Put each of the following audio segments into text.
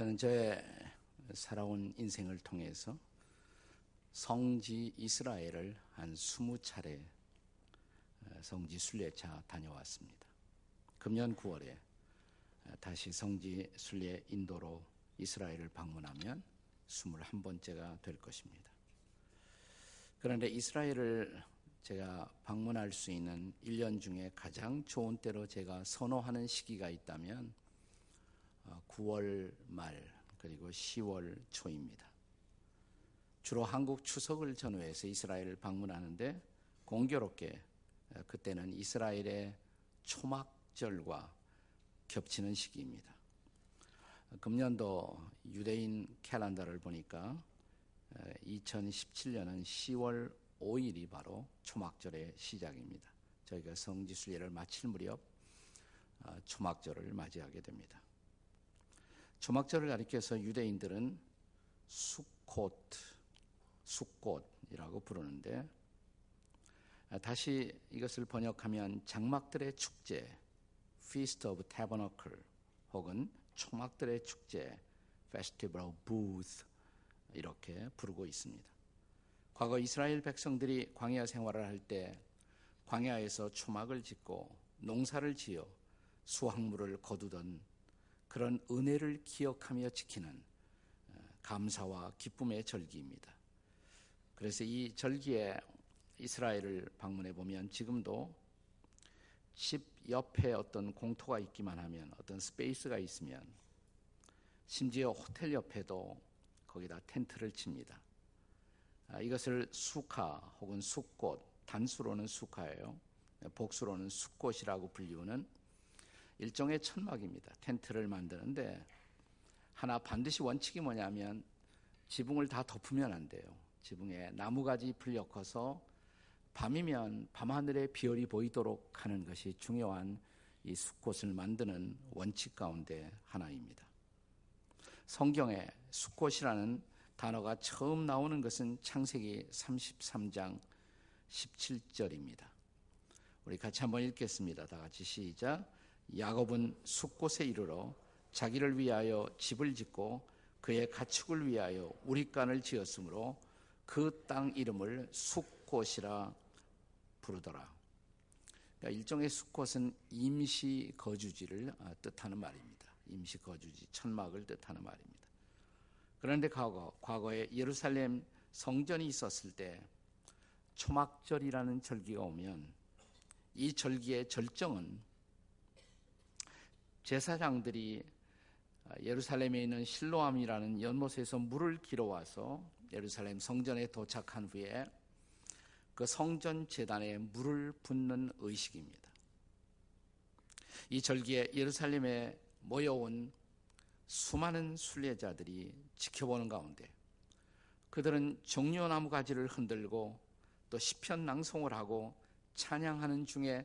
저는 저의 살아온 인생을 통해서 성지 이스라엘을 한 20차례 어, 성지 순례차 다녀왔습니다. 금년 9월에 다시 성지 순례 인도로 이스라엘을 방문하면 21번째가 될 것입니다. 그런데 이스라엘을 제가 방문할 수 있는 1년 중에 가장 좋은 때로 제가 선호하는 시기가 있다면 9월 어, 말 그리고 10월 초입니다. 주로 한국 추석을 전후해서 이스라엘을 방문하는데 공교롭게 어, 그때는 이스라엘의 초막절과 겹치는 시기입니다. 금년도 유대인 캘린더를 보니까 2017년은 10월 5일이 바로 초막절의 시작입니다. 저희가 성지순례를 마칠 무렵 어, 초막절을 맞이하게 됩니다. 초막절을 가리켜서 유대인들은 수콧, 수꽃이라고 부르는데 아, 다시 이것을 번역하면 장막들의 축제, Feast of Tabernacle 혹은 초막들의 축제, Festival of Booth 이렇게 부르고 있습니다. 과거 이스라엘 백성들이 광야 생활을 할 때 광야에서 초막을 짓고 농사를 지어 수확물을 거두던 그런 은혜를 기억하며 지키는 어, 감사와 기쁨의 절기입니다. 그래서 이 절기에 이스라엘을 방문해 보면 지금도 집 옆에 어떤 공터가 있기만 하면 어떤 space가 있으면 심지어 호텔 옆에도 거기다 텐트를 칩니다. 아, 이것을 수카 혹은 숫꽃, 단수로는 수카예요. 복수로는 숫꽃이라고 불리우는 일종의 천막입니다. 텐트를 만드는데 하나 반드시 원칙이 뭐냐면 지붕을 다 덮으면 안 돼요. 지붕에 나무가지 엮어서 밤이면 밤하늘에 비열이 보이도록 하는 것이 중요한 이 숲꽃을 만드는 원칙 가운데 하나입니다. 성경에 숲꽃이라는 단어가 처음 나오는 것은 창세기 33장 17절입니다. 우리 같이 한번 읽겠습니다. 다 같이 시작. 야곱은 숲곳에 이르러 자기를 위하여 집을 짓고 그의 가축을 위하여 우리간을 지었으므로 그 땅 이름을 숲곳이라 부르더라. 그러니까 일종의 숲곳은 임시 거주지를 뜻하는 말입니다. 임시 거주지, 천막을 뜻하는 말입니다. 그런데 과거, 과거에 예루살렘 성전이 있었을 때 초막절이라는 절기가 오면 이 절기의 절정은 제사장들이 예루살렘에 있는 실로암이라는 연못에서 물을 길어와서 예루살렘 성전에 도착한 후에 그 성전 재단에 물을 붓는 의식입니다. 이 절기에 예루살렘에 모여온 수많은 순례자들이 지켜보는 가운데 그들은 종려나무 가지를 흔들고 또 시편 낭송을 하고 찬양하는 중에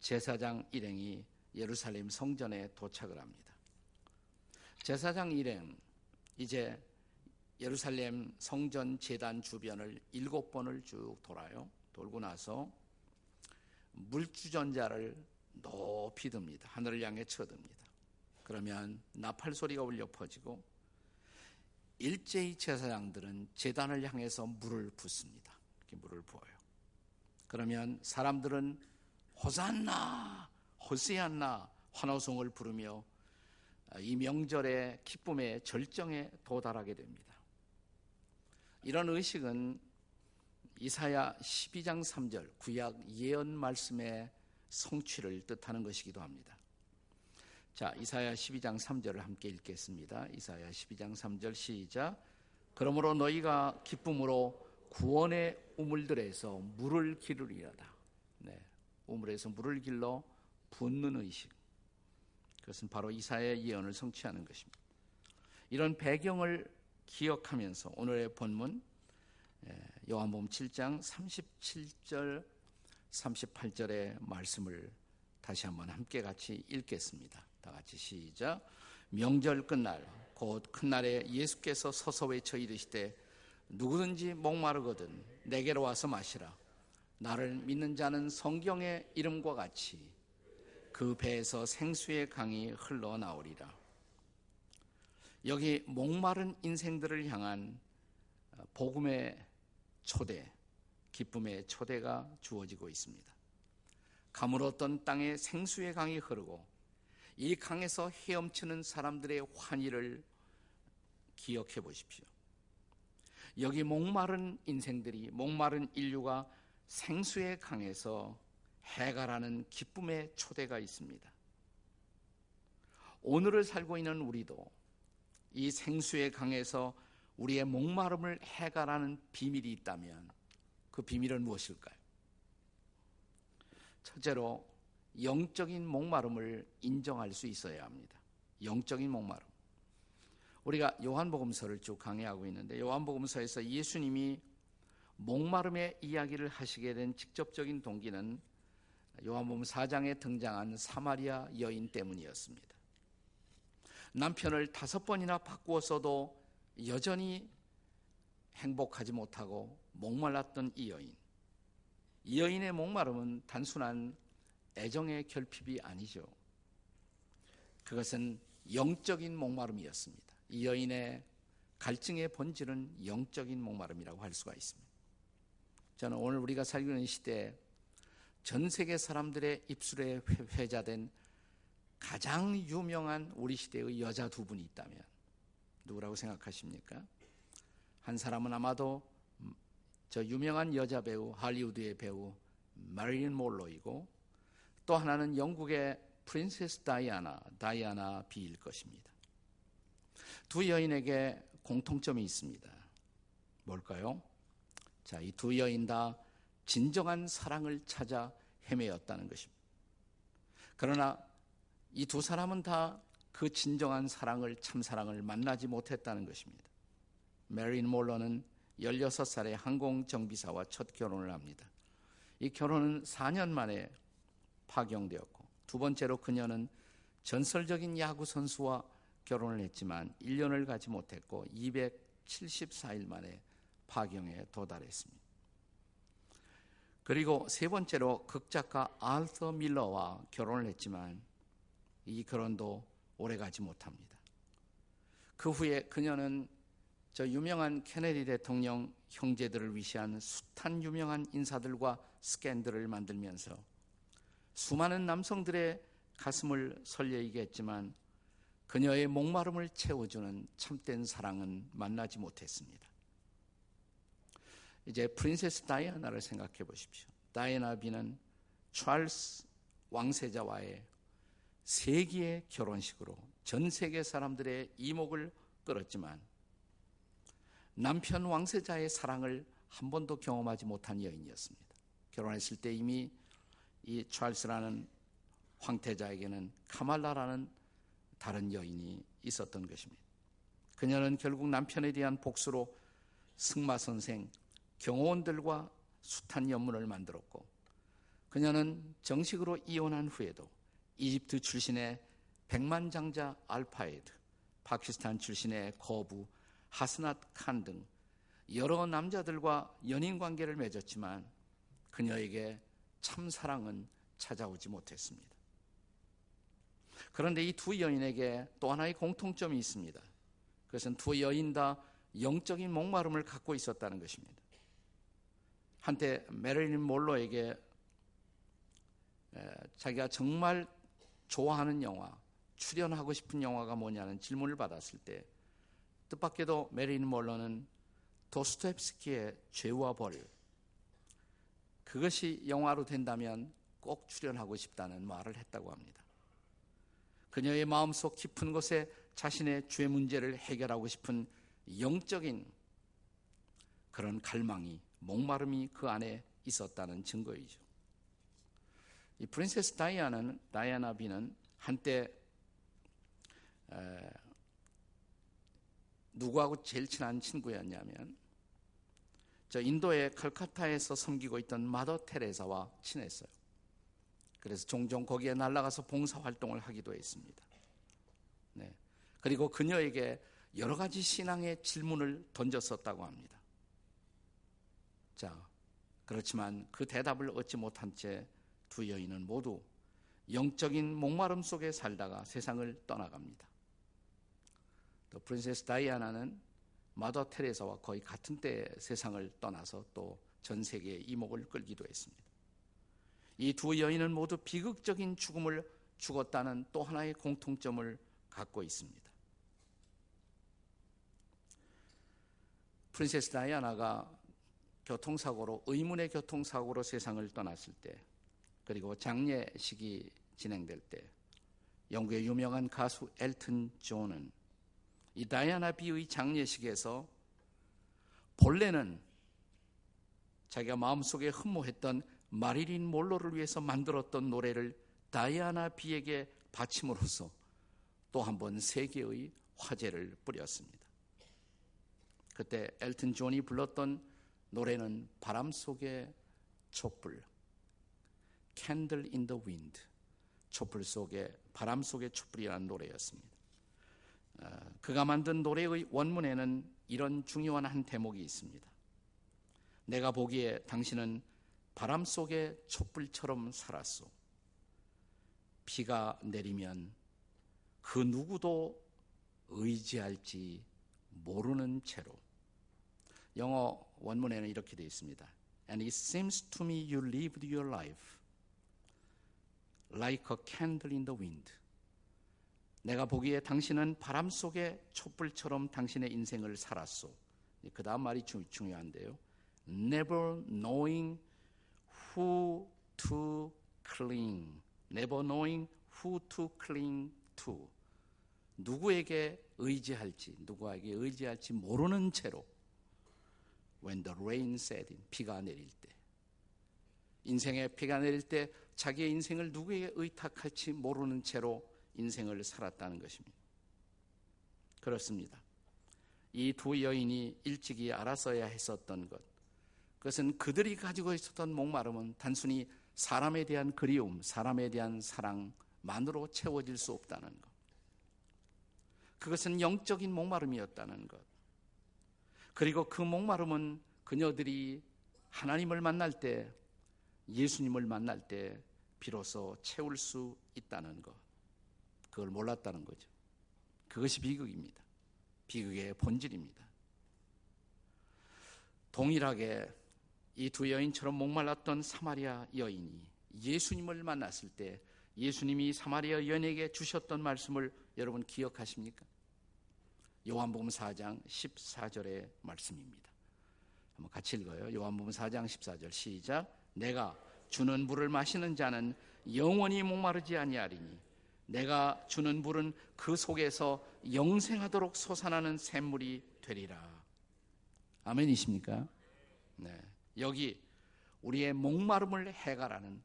제사장 일행이 예루살렘 성전에 도착을 합니다. 제사장 일행 이제 예루살렘 성전 재단 주변을 일곱 번을 쭉 돌아요. 돌고 나서 물주전자를 높이 듭니다. 하늘을 향해 쳐듭니다. 그러면 나팔 소리가 울려 퍼지고 일제히 제사장들은 재단을 향해서 물을 붓습니다. 이렇게 물을 부어요. 그러면 사람들은 호산나, 호세안나 환호성을 부르며 이 명절의 기쁨의 절정에 도달하게 됩니다. 이런 의식은 이사야 12장 3절 구약 예언 말씀의 성취를 뜻하는 것이기도 합니다. 자, 이사야 12장 3절을 함께 읽겠습니다. 이사야 12장 3절 시작. 그러므로 너희가 기쁨으로 구원의 우물들에서 물을 기르리라다. 네. 우물에서 물을 길러 붓는 의식. 그것은 바로 이사야의 예언을 성취하는 것입니다. 이런 배경을 기억하면서 오늘의 본문 예, 요한복음 7장 37절 38절의 말씀을 다시 한번 함께 같이 읽겠습니다. 다 같이 시작. 명절 끝날 곧 큰날에 예수께서 서서 외쳐 이르시되 누구든지 목마르거든 내게로 와서 마시라. 나를 믿는 자는 성경의 이름과 같이 그 배에서 생수의 강이 흘러나오리라. 여기 목마른 인생들을 향한 복음의 초대, 기쁨의 초대가 주어지고 있습니다. 가물었던 땅에 생수의 강이 흐르고 이 강에서 헤엄치는 사람들의 환희를 기억해 보십시오. 여기 목마른 인생들이 목마른 인류가 생수의 강에서 해가라는 기쁨의 초대가 있습니다. 오늘을 살고 있는 우리도 이 생수의 강에서 우리의 목마름을 해가라는 비밀이 있다면 그 비밀은 무엇일까요? 첫째로 영적인 목마름을 인정할 수 있어야 합니다. 영적인 목마름. 우리가 요한복음서를 쭉 강의하고 있는데 요한복음서에서 예수님이 목마름의 이야기를 하시게 된 직접적인 동기는 요한복음 4장에 등장한 사마리아 여인 때문이었습니다. 남편을 다섯 번이나 바꾸었어도 여전히 행복하지 못하고 목말랐던 이 여인. 이 여인의 목마름은 단순한 애정의 결핍이 아니죠. 그것은 영적인 목마름이었습니다. 이 여인의 갈증의 본질은 영적인 목마름이라고 할 수가 있습니다. 저는 오늘 우리가 살고 있는 시대에 전 세계 사람들의 입술에 회자된 가장 유명한 우리 시대의 여자 두 분이 있다면 누구라고 생각하십니까? 한 사람은 아마도 저 유명한 여자 배우 할리우드의 배우 마릴린 몰로이고 또 하나는 영국의 프린세스 다이아나 다이아나 비일 것입니다. 두 여인에게 공통점이 있습니다. 뭘까요? 자, 이 두 여인 다 진정한 사랑을 찾아 헤매었다는 것입니다. 그러나 이 두 사람은 다 그 진정한 사랑을, 참사랑을 만나지 못했다는 것입니다. 메린 몰러는 16살의 항공정비사와 첫 결혼을 합니다. 이 결혼은 4년 만에 파경되었고, 두 번째로 그녀는 전설적인 야구 선수와 결혼을 했지만 1년을 가지 못했고 274일 만에 파경에 도달했습니다. 그리고 세 번째로 극작가 알터 밀러와 결혼을 했지만 이 결혼도 오래 가지 못합니다. 그 후에 그녀는 저 유명한 케네디 대통령 형제들을 위시한 숱한 유명한 인사들과 스캔들을 만들면서 수많은 남성들의 가슴을 설레이게 했지만 그녀의 목마름을 채워주는 참된 사랑은 만나지 못했습니다. 이제 프린세스 다이아나를 생각해 보십시오. 다이아나 비는 찰스 왕세자와의 세기의 결혼식으로 전 세계 사람들의 이목을 끌었지만 남편 왕세자의 사랑을 한 번도 경험하지 못한 여인이었습니다. 결혼했을 때 이미 이 찰스라는 황태자에게는 카말라라는 다른 여인이 있었던 것입니다. 그녀는 결국 남편에 대한 복수로 승마 선생, 경호원들과 숱한 연문을 만들었고 그녀는 정식으로 이혼한 후에도 이집트 출신의 백만장자 알파에드, 파키스탄 출신의 거부, 하스낫 칸 등 여러 남자들과 연인 관계를 맺었지만 그녀에게 참 사랑은 찾아오지 못했습니다. 그런데 이 두 여인에게 또 하나의 공통점이 있습니다. 그것은 두 여인 다 영적인 목마름을 갖고 있었다는 것입니다. 한때 메릴린 몰로에게 자기가 정말 좋아하는 영화, 출연하고 싶은 영화가 뭐냐는 질문을 받았을 때 뜻밖에도 메릴린 몰로는 도스토옙스키의 죄와 벌 그것이 영화로 된다면 꼭 출연하고 싶다는 말을 했다고 합니다. 그녀의 마음속 깊은 곳에 자신의 죄 문제를 해결하고 싶은 영적인 그런 갈망이 목마름이 그 안에 있었다는 증거이죠. 이 프린세스 다이아나는 다이아나 비는 한때 에, 누구하고 제일 친한 친구였냐면 저 인도의 칼카타에서 섬기고 있던 마더 테레사와 친했어요. 그래서 종종 거기에 날아가서 봉사 활동을 하기도 했습니다. 네. 그리고 그녀에게 여러 가지 신앙의 질문을 던졌었다고 합니다. 자, 그렇지만 그 대답을 얻지 못한 채 두 여인은 모두 영적인 목마름 속에 살다가 세상을 떠나갑니다. 또 프린세스 다이아나는 마더 테레사와 거의 같은 때 세상을 떠나서 또 전 세계의 이목을 끌기도 했습니다. 이 두 여인은 모두 비극적인 죽음을 죽었다는 또 하나의 공통점을 갖고 있습니다. 프린세스 다이아나가 교통사고로 의문의 교통사고로 세상을 떠났을 때 그리고 장례식이 진행될 때 영국의 유명한 가수 엘튼 존은 이 다이아나 비의 장례식에서 본래는 자기가 마음속에 흠모했던 마릴린 먼로를 위해서 만들었던 노래를 다이아나 비에게 바침으로써 또 한 번 세계의 화제를 뿌렸습니다. 그때 엘튼 존이 불렀던 노래는 바람 속의 촛불, Candle in the Wind, 촛불 속에 바람 속의 촛불이라는 노래였습니다. 어, 그가 만든 노래의 원문에는 이런 중요한 한 대목이 있습니다. 내가 보기에 당신은 바람 속의 촛불처럼 살았소. 비가 내리면 그 누구도 의지할지 모르는 채로. 영어 원문에는 이렇게 되어 있습니다. And it seems to me you lived your life like a candle in the wind. 내가 보기에 당신은 바람 속의 촛불처럼 당신의 인생을 살았소. 그 다음 말이 주, 중요한데요. Never knowing who to cling. Never knowing who to cling to. 누구에게 의지할지, 누구에게 의지할지 모르는 채로 when the rain set in, 비가 내릴 때. 인생에 비가 내릴 때 자기의 인생을 누구에게 의탁할지 모르는 채로 인생을 살았다는 것입니다. 그렇습니다. 이 두 여인이 일찍이 알았어야 했었던 것. 그것은 그들이 가지고 있었던 목마름은 단순히 사람에 대한 그리움, 사람에 대한 사랑만으로 채워질 수 없다는 것. 그것은 영적인 목마름이었다는 것. 그리고 그 목마름은 그녀들이 하나님을 만날 때, 예수님을 만날 때 비로소 채울 수 있다는 것. 그걸 몰랐다는 거죠. 그것이 비극입니다. 비극의 본질입니다. 동일하게 이 두 여인처럼 목말랐던 사마리아 여인이 예수님을 만났을 때 예수님이 사마리아 여인에게 주셨던 말씀을 여러분 기억하십니까? 요한복음 4장 14절의 말씀입니다. 한번 같이 읽어요. 요한복음 4장 14절 시작. 내가 주는 물을 마시는 자는 영원히 목마르지 아니하리니 내가 주는 물은 그 속에서 영생하도록 솟아나는 샘물이 되리라. 아멘이십니까? 네. 여기 우리의 목마름을 해가라는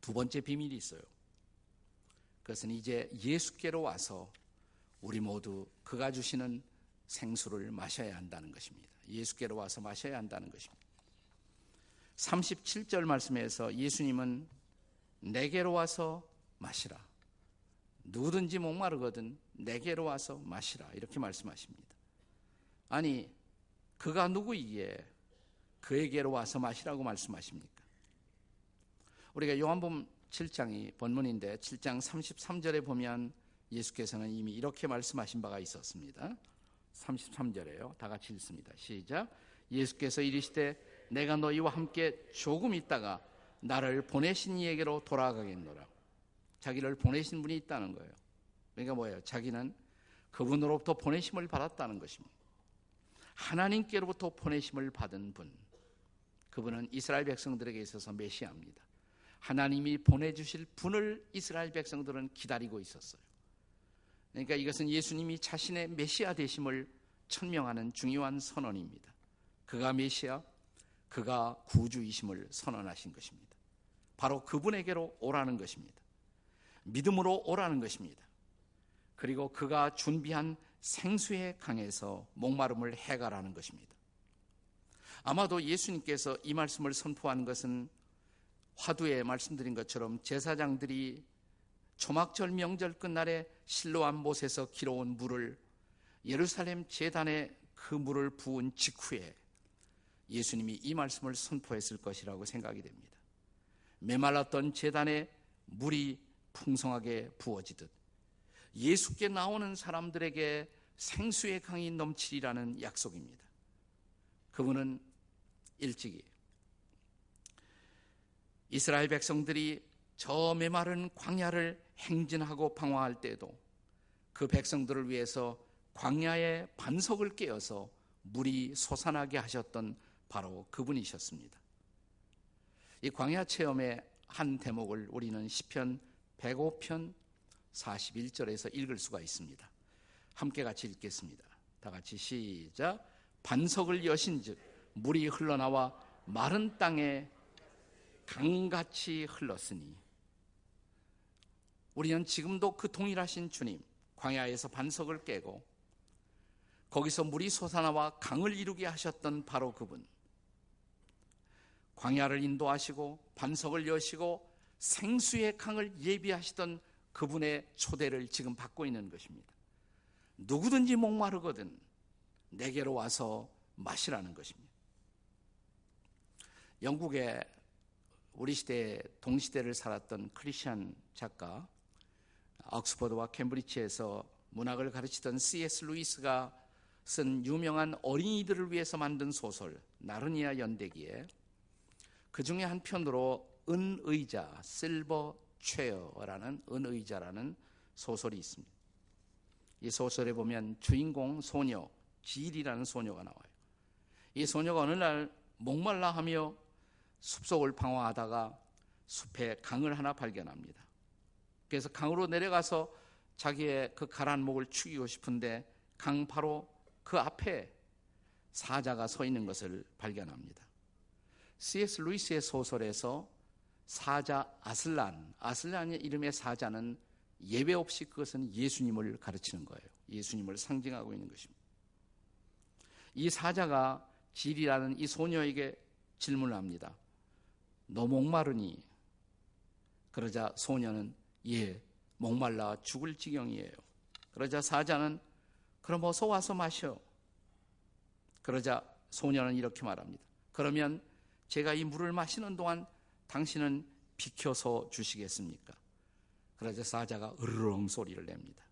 두 번째 비밀이 있어요. 그것은 이제 예수께로 와서 우리 모두 그가 주시는 생수를 마셔야 한다는 것입니다. 예수께로 와서 마셔야 한다는 것입니다. 37절 말씀에서 예수님은 내게로 와서 마시라. 누구든지 목마르거든 내게로 와서 마시라. 이렇게 말씀하십니다. 아니, 그가 누구이기에 그에게로 와서 마시라고 말씀하십니까? 우리가 요한복음 7장이 본문인데 7장 33절에 보면 예수께서는 이미 이렇게 말씀하신 바가 있었습니다. 33절에요. 다 같이 읽습니다. 시작. 예수께서 이르시되 내가 너희와 함께 조금 있다가 나를 보내신 이에게로 돌아가겠노라. 자기를 보내신 분이 있다는 거예요. 그러니까 뭐예요? 자기는 그분으로부터 보내심을 받았다는 것입니다. 하나님께로부터 보내심을 받은 분. 그분은 이스라엘 백성들에게 있어서 메시아입니다. 하나님이 보내주실 분을 이스라엘 백성들은 기다리고 있었어요. 그러니까 이것은 예수님이 자신의 메시아 되심을 천명하는 중요한 선언입니다. 그가 메시아, 그가 구주이심을 선언하신 것입니다. 바로 그분에게로 오라는 것입니다. 믿음으로 오라는 것입니다. 그리고 그가 준비한 생수의 강에서 목마름을 해가라는 것입니다. 아마도 예수님께서 이 말씀을 선포한 것은 화두에 말씀드린 것처럼 제사장들이 초막절 명절 끝날에 실로암 못에서 길어온 물을 예루살렘 재단에 그 물을 부은 직후에 예수님이 이 말씀을 선포했을 것이라고 생각이 됩니다. 메말랐던 재단에 물이 풍성하게 부어지듯 예수께 나오는 사람들에게 생수의 강이 넘치리라는 약속입니다. 그분은 일찍이 이스라엘 백성들이 저 메마른 광야를 행진하고 방황할 때에도 그 백성들을 위해서 광야의 반석을 깨어서 물이 솟아나게 하셨던 바로 그분이셨습니다. 이 광야 체험의 한 대목을 우리는 시편 105편 41절에서 읽을 수가 있습니다. 함께 같이 읽겠습니다. 다 같이 시작. 반석을 여신즉 물이 흘러나와 마른 땅에 강같이 흘렀으니 우리는 지금도 그 동일하신 주님 광야에서 반석을 깨고 거기서 물이 솟아나와 강을 이루게 하셨던 바로 그분 광야를 인도하시고 반석을 여시고 생수의 강을 예비하시던 그분의 초대를 지금 받고 있는 것입니다. 누구든지 목마르거든 내게로 와서 마시라는 것입니다. 영국의 우리 시대 동시대를 살았던 크리스천 작가 옥스퍼드와 캠브리지에서 문학을 가르치던 C.S. 루이스가 쓴 유명한 어린이들을 위해서 만든 소설 나르니아 연대기에 그 중에 한 편으로 은의자 Silver Chair라는 은의자라는 소설이 있습니다. 이 소설에 보면 주인공 소녀 질이라는 소녀가 나와요. 이 소녀가 어느 날 목말라 하며 숲속을 방황하다가 숲에 강을 하나 발견합니다. 그래서 강으로 내려가서 자기의 그 가란 목을 축이고 싶은데 강 바로 그 앞에 사자가 서 있는 것을 발견합니다. C.S. 루이스의 소설에서 사자 아슬란, 아슬란의 이름의 사자는 예배 없이 그것은 예수님을 가르치는 거예요. 예수님을 상징하고 있는 것입니다. 이 사자가 질이라는 이 소녀에게 질문을 합니다. 너 목마르니? 그러자 소녀는 예, 목말라 죽을 지경이에요. 그러자 사자는 그럼 어서 와서 마셔. 그러자 소녀는 이렇게 말합니다. 그러면 제가 이 물을 마시는 동안 당신은 비켜서 주시겠습니까? 그러자 사자가 으르렁 소리를 냅니다.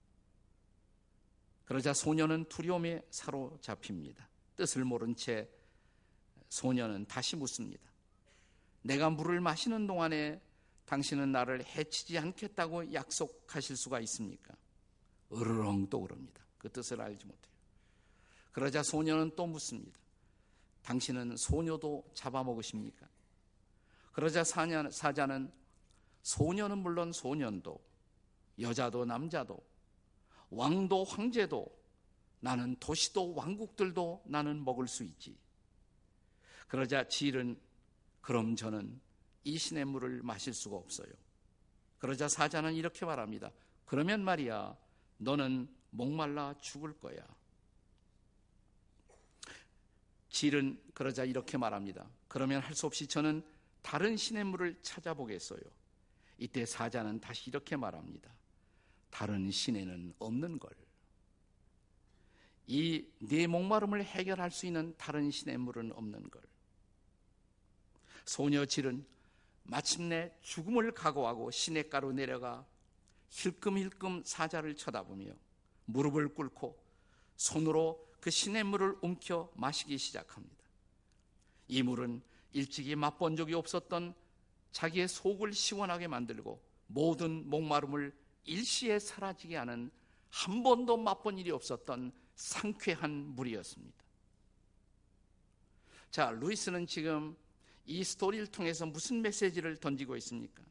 그러자 소녀는 두려움에 사로잡힙니다. 뜻을 모른 채 소녀는 다시 묻습니다. 내가 물을 마시는 동안에 당신은 나를 해치지 않겠다고 약속하실 수가 있습니까? 으르렁 또 그럽니다. 그 뜻을 알지 못해요. 그러자 소녀는 또 묻습니다. 당신은 소녀도 잡아먹으십니까? 그러자 사자는 소녀는 물론 소년도 여자도 남자도 왕도 황제도 나는 도시도 왕국들도 나는 먹을 수 있지. 그러자 지일은 그럼 저는 이 신의 물을 마실 수가 없어요. 그러자 사자는 이렇게 말합니다. 그러면 말이야, 너는 목말라 죽을 거야. 질은 그러자 이렇게 말합니다. 그러면 할 수 없이 저는 다른 신의 물을 찾아보겠어요. 이때 사자는 다시 이렇게 말합니다. 다른 신에는 없는 걸. 이 네 목마름을 해결할 수 있는 다른 신의 물은 없는 걸. 소녀 질은 마침내 죽음을 각오하고 시냇가로 내려가 힐끔힐끔 사자를 쳐다보며 무릎을 꿇고 손으로 그 시냇물을 움켜 마시기 시작합니다. 이 물은 일찍이 맛본 적이 없었던 자기의 속을 시원하게 만들고 모든 목마름을 일시에 사라지게 하는 한 번도 맛본 일이 없었던 상쾌한 물이었습니다. 자, 루이스는 지금 이 스토리를 통해서 무슨 메시지를 던지고 있습니까?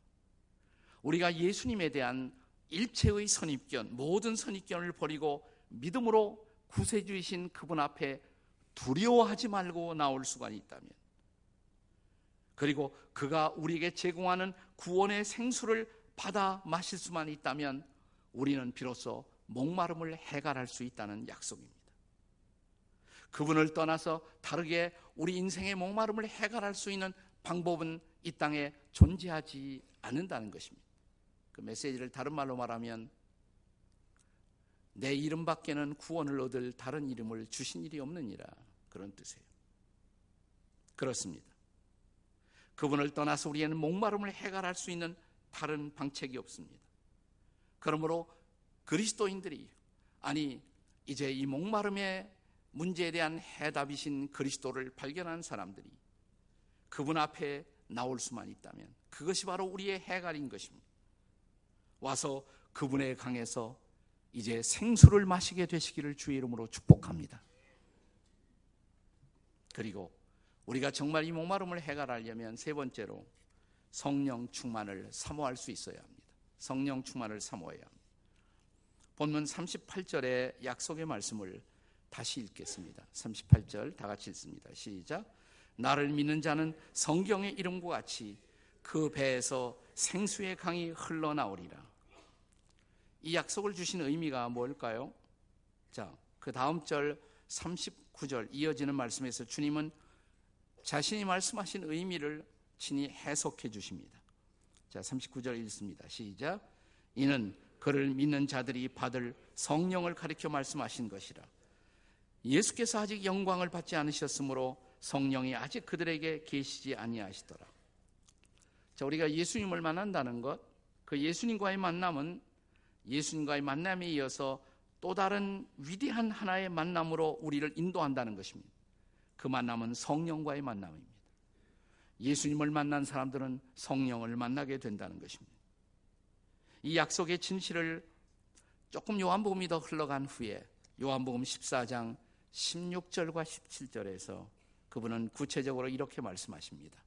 우리가 예수님에 대한 일체의 선입견, 모든 선입견을 버리고 믿음으로 구세주이신 그분 앞에 두려워하지 말고 나올 수가 있다면, 그리고 그가 우리에게 제공하는 구원의 생수를 받아 마실 수만 있다면, 우리는 비로소 목마름을 해결할 수 있다는 약속입니다. 그분을 떠나서 다르게 우리 인생의 목마름을 해결할 수 있는 방법은 이 땅에 존재하지 않는다는 것입니다. 그 메시지를 다른 말로 말하면 내 이름밖에는 구원을 얻을 다른 이름을 주신 일이 없느니라 그런 뜻이에요. 그렇습니다. 그분을 떠나서 우리에는 목마름을 해결할 수 있는 다른 방책이 없습니다. 그러므로 그리스도인들이 아니 이제 이 목마름의 문제에 대한 해답이신 그리스도를 발견한 사람들이 그분 앞에 나올 수만 있다면 그것이 바로 우리의 해갈인 것입니다. 와서 그분의 강에서 이제 생수를 마시게 되시기를 주의 이름으로 축복합니다. 그리고 우리가 정말 이 목마름을 해결하려면 세 번째로 성령 충만을 사모할 수 있어야 합니다. 성령 충만을 사모해야 합니다. 본문 38절의 약속의 말씀을 다시 읽겠습니다. 38절 다 같이 읽습니다. 시작. 나를 믿는 자는 성경의 이름과 같이 그 배에서 생수의 강이 흘러나오리라. 이 약속을 주신 의미가 뭘까요? 자, 그 다음 절 39절 이어지는 말씀에서 주님은 자신이 말씀하신 의미를 친히 해석해 주십니다. 자, 39절 읽습니다. 시작. 이는 그를 믿는 자들이 받을 성령을 가리켜 말씀하신 것이라. 예수께서 아직 영광을 받지 않으셨으므로 성령이 아직 그들에게 계시지 아니하시더라. 자, 우리가 예수님을 만난다는 것, 그 예수님과의 만남은 예수님과의 만남에 이어서 또 다른 위대한 하나의 만남으로 우리를 인도한다는 것입니다. 그 만남은 성령과의 만남입니다. 예수님을 만난 사람들은 성령을 만나게 된다는 것입니다. 이 약속의 진실을 조금 요한복음이 더 흘러간 후에 요한복음 14장 16절과 17절에서 그분은 구체적으로 이렇게 말씀하십니다.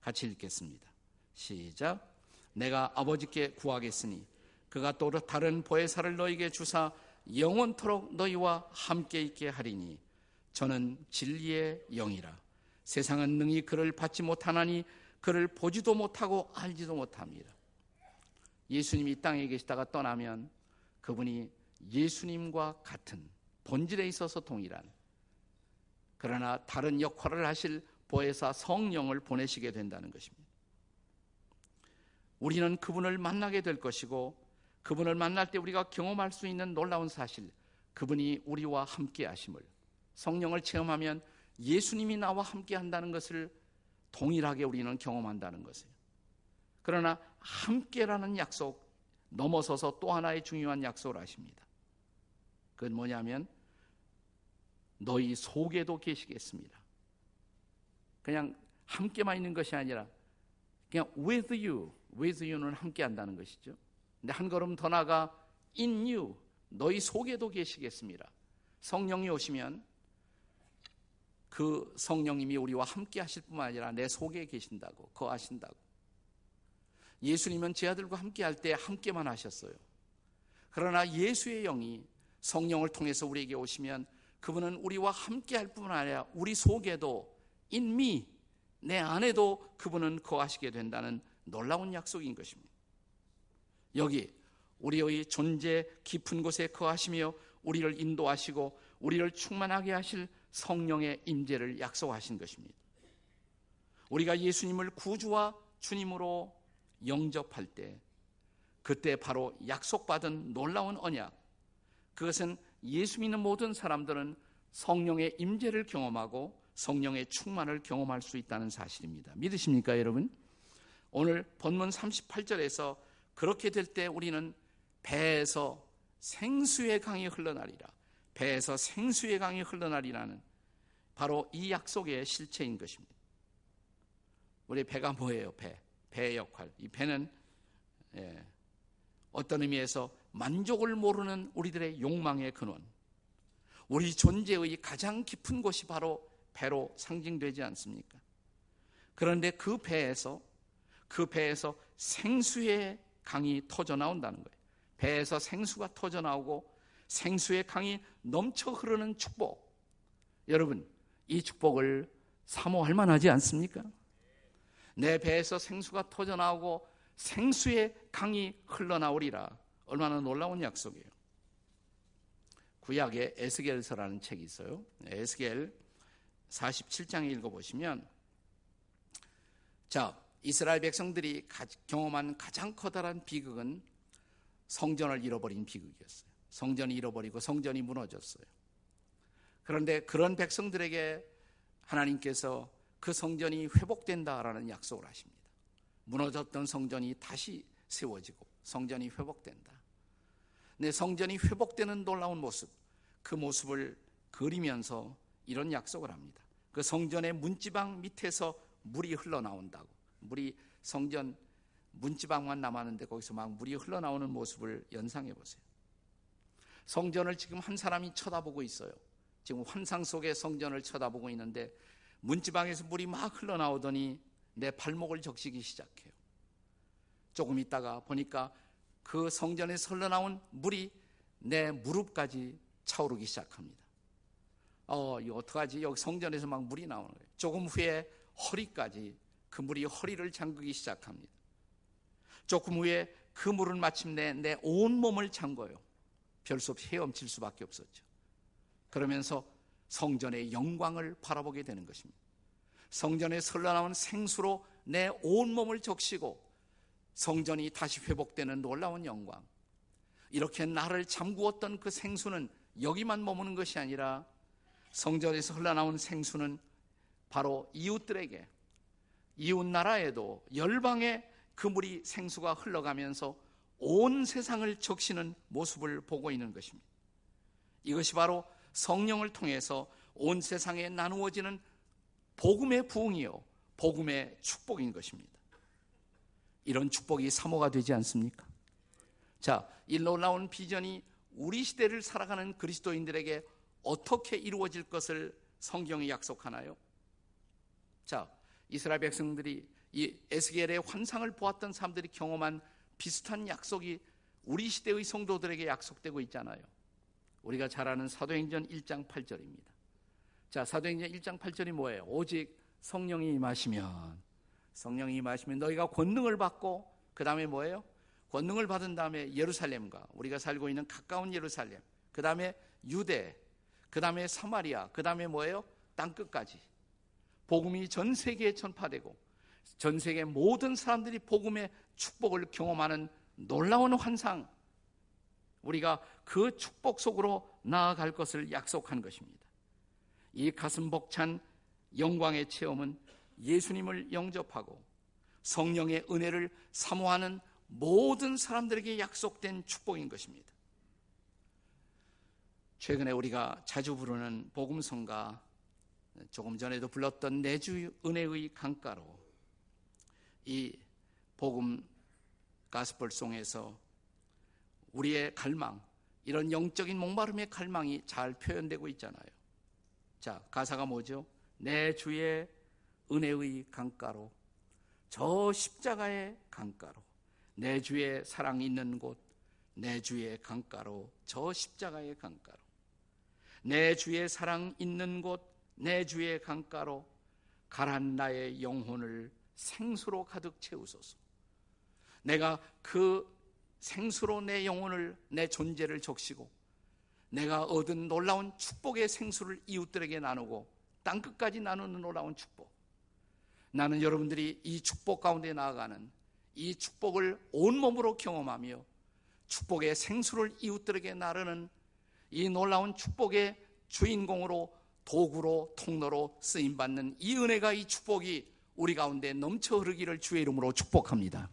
같이 읽겠습니다. 시작. 내가 아버지께 구하겠으니 그가 또 다른 보혜사를 너에게 주사 영원토록 너희와 함께 있게 하리니 저는 진리의 영이라 세상은 능히 그를 받지 못하나니 그를 보지도 못하고 알지도 못합니다. 예수님이 땅에 계시다가 떠나면 그분이 예수님과 같은 본질에 있어서 동일한 그러나 다른 역할을 하실 보혜사 성령을 보내시게 된다는 것입니다. 우리는 그분을 만나게 될 것이고 그분을 만날 때 우리가 경험할 수 있는 놀라운 사실, 그분이 우리와 함께 하심을 성령을 체험하면 예수님이 나와 함께 한다는 것을 동일하게 우리는 경험한다는 것이에요. 그러나 함께라는 약속 넘어서서 또 하나의 중요한 약속을 하십니다. 그건 뭐냐면 너희 속에도 계시겠습니다. 그냥 함께만 있는 것이 아니라 그냥 with you, with you는 함께 한다는 것이죠. 근데 한 걸음 더 나가 in you 너희 속에도 계시겠습니다. 성령이 오시면 그 성령님이 우리와 함께 하실 뿐만 아니라 내 속에 계신다고 거하신다고. 예수님은 제 아들과 함께 할 때 함께만 하셨어요. 그러나 예수의 영이 성령을 통해서 우리에게 오시면 그분은 우리와 함께 할 뿐만 아니라 우리 속에도 me 내 안에도 그분은 거하시게 된다는 놀라운 약속인 것입니다. 여기 우리의 존재 깊은 곳에 거하시며 우리를 인도하시고 우리를 충만하게 하실 성령의 임재를 약속하신 것입니다. 우리가 예수님을 구주와 주님으로 영접할 때 그때 바로 약속받은 놀라운 언약 그것은 예수 믿는 모든 사람들은 성령의 임재를 경험하고 성령의 충만을 경험할 수 있다는 사실입니다. 믿으십니까, 여러분? 오늘 본문 38절에서 그렇게 될 때 우리는 배에서 생수의 강이 흘러나리라. 배에서 생수의 강이 흘러나리라는 바로 이 약속의 실체인 것입니다. 우리 배가 뭐예요? 배. 배의 역할. 이 배는 예, 어떤 의미에서 만족을 모르는 우리들의 욕망의 근원. 우리 존재의 가장 깊은 곳이 바로 배로 상징되지 않습니까? 그런데 그 배에서 그 배에서 생수의 강이 터져 나온다는 거예요. 배에서 생수가 터져 나오고 생수의 강이 넘쳐 흐르는 축복. 여러분, 이 축복을 사모할 만하지 않습니까? 내 배에서 생수가 터져 나오고 생수의 강이 흘러나오리라. 얼마나 놀라운 약속이에요. 구약에 에스겔서라는 책이 있어요. 에스겔 47장에 읽어보시면 자, 이스라엘 백성들이 경험한 가장 커다란 비극은 성전을 잃어버린 비극이었어요. 성전이 잃어버리고 성전이 무너졌어요. 그런데 그런 백성들에게 하나님께서 그 성전이 회복된다라는 약속을 하십니다. 무너졌던 성전이 다시 세워지고 성전이 회복된다. 내 성전이 회복되는 놀라운 모습, 그 모습을 그리면서 이런 약속을 합니다. 그 성전의 문지방 밑에서 물이 흘러나온다고. 물이 성전 문지방만 남았는데 거기서 막 물이 흘러나오는 모습을 연상해 보세요. 성전을 지금 한 사람이 쳐다보고 있어요. 지금 환상 속의 성전을 쳐다보고 있는데 문지방에서 물이 막 흘러나오더니 내 발목을 적시기 시작해요. 조금 있다가 보니까 그 성전에서 흘러나온 물이 내 무릎까지 차오르기 시작합니다. 어, 이거 어떡하지? 여기 성전에서 막 물이 나오는 거예요. 조금 후에 허리까지 그 물이 허리를 잠그기 시작합니다. 조금 후에 그 물은 마침내 내 온몸을 잠궈요. 별수 없이 헤엄칠 수밖에 없었죠. 그러면서 성전의 영광을 바라보게 되는 것입니다. 성전에 흘러나온 생수로 내 온몸을 적시고 성전이 다시 회복되는 놀라운 영광. 이렇게 나를 잠구었던 그 생수는 여기만 머무는 것이 아니라 성전에서 흘러나온 생수는 바로 이웃들에게 이웃 나라에도 열방에 그 물이 생수가 흘러가면서 온 세상을 적시는 모습을 보고 있는 것입니다. 이것이 바로 성령을 통해서 온 세상에 나누어지는 복음의 부흥이요. 복음의 축복인 것입니다. 이런 축복이 사모가 되지 않습니까? 자, 이 놀라운 비전이 우리 시대를 살아가는 그리스도인들에게 어떻게 이루어질 것을 성경이 약속하나요? 자, 이스라엘 백성들이 이 에스겔의 환상을 보았던 사람들이 경험한 비슷한 약속이 우리 시대의 성도들에게 약속되고 있잖아요. 우리가 잘 아는 사도행전 1장 8절입니다. 자, 사도행전 1장 8절이 뭐예요? 오직 성령이 임하시면 성령이 임하시면 너희가 권능을 받고 그 다음에 뭐예요? 권능을 받은 다음에 예루살렘과 우리가 살고 있는 가까운 예루살렘, 그 다음에 유대, 그 다음에 사마리아, 그 다음에 뭐예요? 땅 끝까지. 복음이 전 세계에 전파되고 전 세계 모든 사람들이 복음의 축복을 경험하는 놀라운 환상, 우리가 그 축복 속으로 나아갈 것을 약속한 것입니다. 이 가슴 벅찬 영광의 체험은 예수님을 영접하고 성령의 은혜를 사모하는 모든 사람들에게 약속된 축복인 것입니다. 최근에 우리가 자주 부르는 복음성가 조금 전에도 불렀던 내주 은혜의 강가로 이 복음 가스펠송에서 우리의 갈망, 이런 영적인 목마름의 갈망이 잘 표현되고 있잖아요. 자, 가사가 뭐죠? 내 주의 은혜의 강가로, 저 십자가의 강가로, 내 주의 사랑 있는 곳, 내 주의 강가로, 저 십자가의 강가로, 내 주의 사랑 있는 곳, 내 주의 강가로, 가란 나의 영혼을 생수로 가득 채우소서. 내가 그 생수로 내 영혼을, 내 존재를 적시고 내가 얻은 놀라운 축복의 생수를 이웃들에게 나누고 땅 끝까지 나누는 놀라운 축복. 나는 여러분들이 이 축복 가운데 나아가는 이 축복을 온몸으로 경험하며 축복의 생수를 이웃들에게 나르는 이 놀라운 축복의 주인공으로 도구로 통로로 쓰임 받는 이 은혜가 이 축복이 우리 가운데 넘쳐 흐르기를 주의 이름으로 축복합니다.